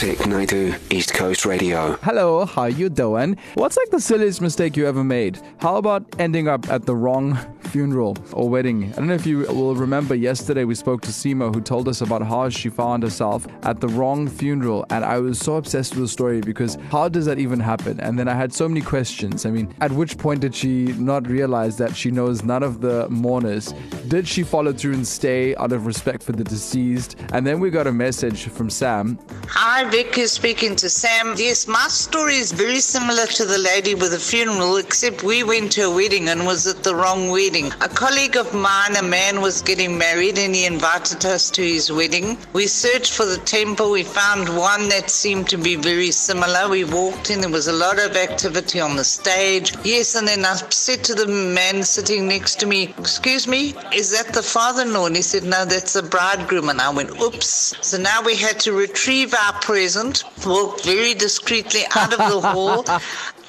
Vic Naidu, East Coast Radio. Hello, how you doing? What's like the silliest mistake you ever made? How about ending up at the wrong funeral or wedding? I don't know if you will remember yesterday we spoke to Seema who told us about how she found herself at the wrong funeral and I was so obsessed with the story because how does that even happen? And then I had so many questions. I mean, at which point did she not realize that she knows none of the mourners? Did she follow through and stay out of respect for the deceased? And then we got a message from Sam. Hi, Vic is speaking to Sam. Yes, my story is very similar to the lady with the funeral, except we went to a wedding and was at the wrong wedding. A colleague of mine, a man, was getting married and he invited us to his wedding. We searched for the temple. We found one that seemed to be very similar. We walked in, there was a lot of activity on the stage. Yes, and then I said to the man sitting next to me, Excuse me, is that the father in law? And he said, No, that's the bridegroom. And I went, Oops. So now we had to retrieve our present, walk very discreetly out of the hall.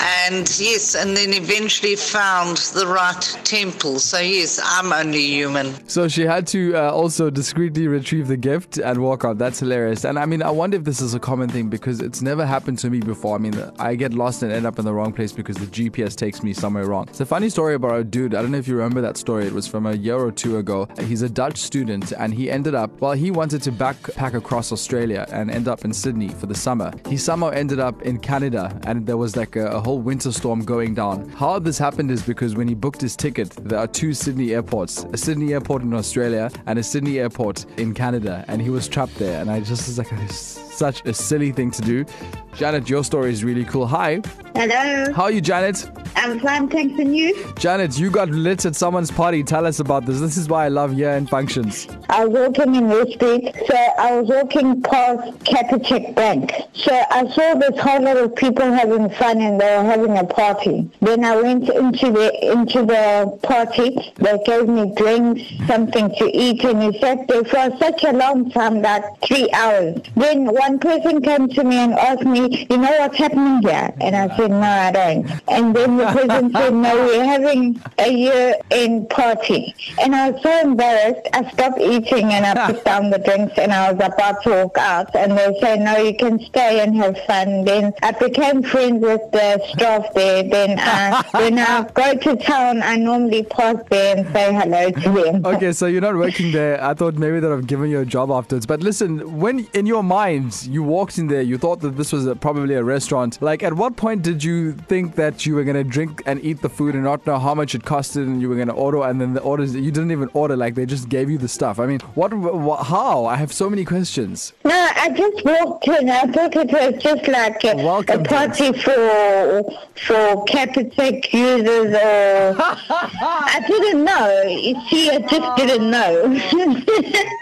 And yes, and then eventually found the right temple. So yes, I'm only human. So she had to uh, also discreetly retrieve the gift and walk out. That's hilarious. And I mean, I wonder if this is a common thing because it's never happened to me before. I mean, I get lost and end up in the wrong place because the GPS takes me somewhere wrong. It's a funny story about a dude. I don't know if you remember that story. It was from a year or two ago. He's a Dutch student and he ended up, well, he wanted to backpack across Australia and end up in Sydney for the summer. He somehow ended up in Canada and there was like a, a whole winter storm going down. How this happened is because when he booked his ticket, are two Sydney airports a Sydney airport in Australia and a Sydney airport in Canada, and he was trapped there. And I just was like, such a silly thing to do. Janet, your story is really cool. Hi. Hello. How are you, Janet? I'm fine, thanks, and you? Janet, you got lit at someone's party. Tell us about this. This is why I love year-end functions. I was walking in Westgate, so I was walking past Capitec Bank. So I saw this whole lot of people having fun and they were having a party. Then I went into the into the party. They gave me drinks, something to eat, and we sat there for such a long time, like three hours. Then one person came to me and asked me, you know what's happening here? And I said, no, I don't. And then the president said, no, we're having a year-end party. And I was so embarrassed, I stopped eating and I put down the drinks and I was about to walk out. And they said, no, you can stay and have fun. Then I became friends with the staff there. Then I, when I go to town, I normally pass there and say hello to them. Okay, so you're not working there. I thought maybe that I've given you a job afterwards. But listen, when in your mind you walked in there, you thought that this was a, probably a restaurant. Like, at what point did you think that you were going to drink and eat the food and not know how much it costed and you were going to order and then the orders, you didn't even order, like they just gave you the stuff? I mean, what, what how? I have so many questions. No, I just walked in. I thought it was just like a, a Welcome party for for Capitec users or I didn't know. You see, I just didn't know.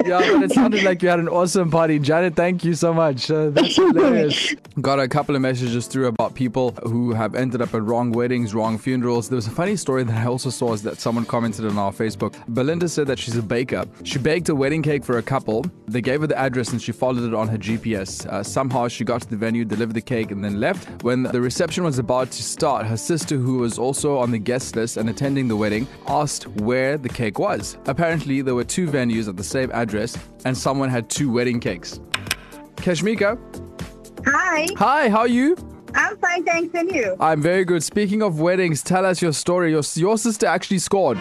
Yeah, but it sounded like you had an awesome party. Janet, thank you so much. Uh, that's hilarious. Got a couple of messages through about people who have ended up at wrong weddings, wrong funerals. There was a funny story that I also saw is that someone commented on our Facebook. Belinda said that she's a baker. She baked a wedding cake for a couple. They gave her the address and she followed it on her GPS. Uh, somehow she got to the venue, delivered the cake, and then left. When the reception was about to start, her sister, who was also on the guest list and attending the wedding, asked where the cake was. Apparently, there were two venues at the same address, and someone had two wedding cakes. Kashmika, Hi, hi, how are you? I'm fine, thanks, and you? I'm very good. Speaking of weddings, tell us your story. Your, your sister actually scored.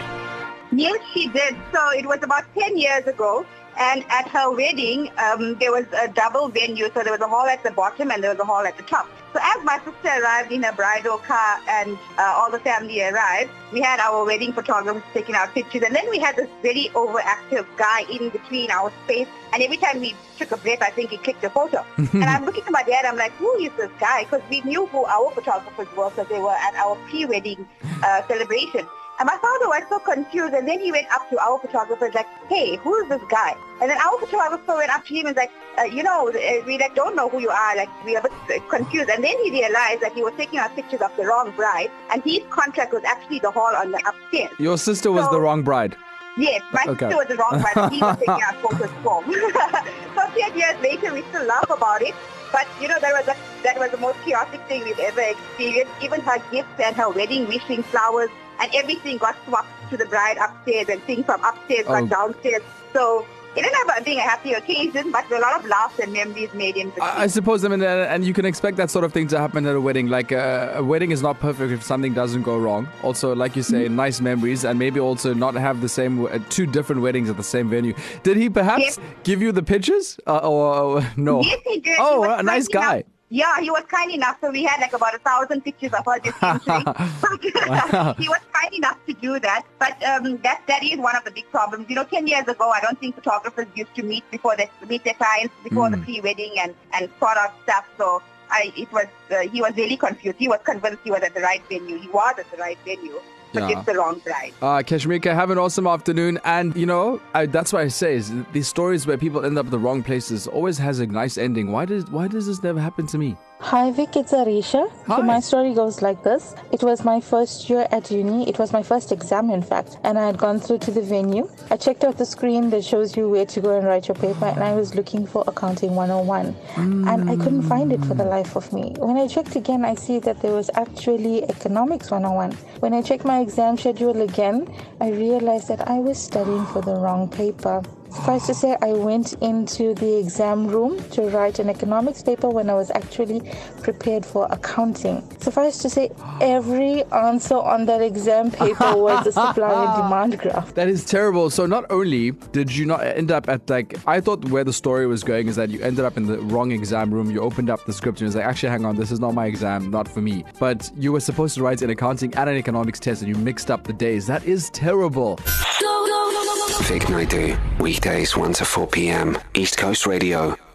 Yes, she did. So it was about 10 years ago, and at her wedding, um, there was a double venue. So there was a hall at the bottom and there was a hall at the top. So as my sister arrived in her bridal car and uh, all the family arrived, we had our wedding photographers taking our pictures. And then we had this very overactive guy in between our space. And every time we took a breath, I think he clicked a photo. and I'm looking at my dad, I'm like, who is this guy? Because we knew who our photographers were because they were at our pre-wedding uh, celebration. And my father was so confused, and then he went up to our photographer and like, hey, who is this guy? And then our photographer went up to him and was like, uh, you know, uh, we like don't know who you are, like we are a bit uh, confused. And then he realized that he was taking our pictures of the wrong bride, and his contract was actually the hall on the upstairs. Your sister was So- the wrong bride. Yes, my Okay. sister was the wrong bride, he was taking our photos for. so ten years later, we still laugh about it. But you know, that was a, that was the most chaotic thing we've ever experienced. Even her gifts and her wedding wishing flowers and everything got swapped to the bride upstairs, and things from upstairs Oh. got downstairs. So it ended up being a happy occasion, but a lot of laughs and memories made in between. I, I suppose, I mean, uh, and you can expect that sort of thing to happen at a wedding. Like, uh, a wedding is not perfect if something doesn't go wrong. Also, like you say, nice memories, and maybe also not have the same, uh, two different weddings at the same venue. Did he perhaps Yes. give you the pictures? Uh, or, no? Yes, he did. Oh, He a nice guy. Yeah, he was kind enough. So we had like about a thousand pictures of her just he was kind enough to do that. But um, that that is one of the big problems. You know, ten years ago, I don't think photographers used to meet before they meet their clients before the Mm. pre-wedding and and sort out stuff. So I, it was uh, he was really confused. He was convinced he was at the right venue. He was at the right venue, but Yeah. it's the wrong bride. Uh, Kashmika, have an awesome afternoon. And, you know, I, that's why I say is these stories where people end up the wrong places always has a nice ending. Why does, why does this never happen to me? Hi Vic, it's Arisha. Hi. So my story goes like this. It was my first year at uni. It was my first exam in fact. And I had gone through to the venue. I checked out the screen that shows you where to go and write your paper and I was looking for accounting 101. And I couldn't find it for the life of me. When I checked again, I see that there was actually economics 101. When I checked my exam schedule again, I realized that I was studying for the wrong paper. Suffice to say, I went into the exam room to write an economics paper when I was actually prepared for accounting. Suffice to say, every answer on that exam paper was a supply and demand graph. That is terrible. So not only did you not end up at like I thought where the story was going is that you ended up in the wrong exam room. You opened up the script and it was like, actually, hang on, this is not my exam, not for me. But you were supposed to write an accounting and an economics test, and you mixed up the days. That is terrible. Vic Naidu, weekdays 1 to 4 p.m. East Coast Radio.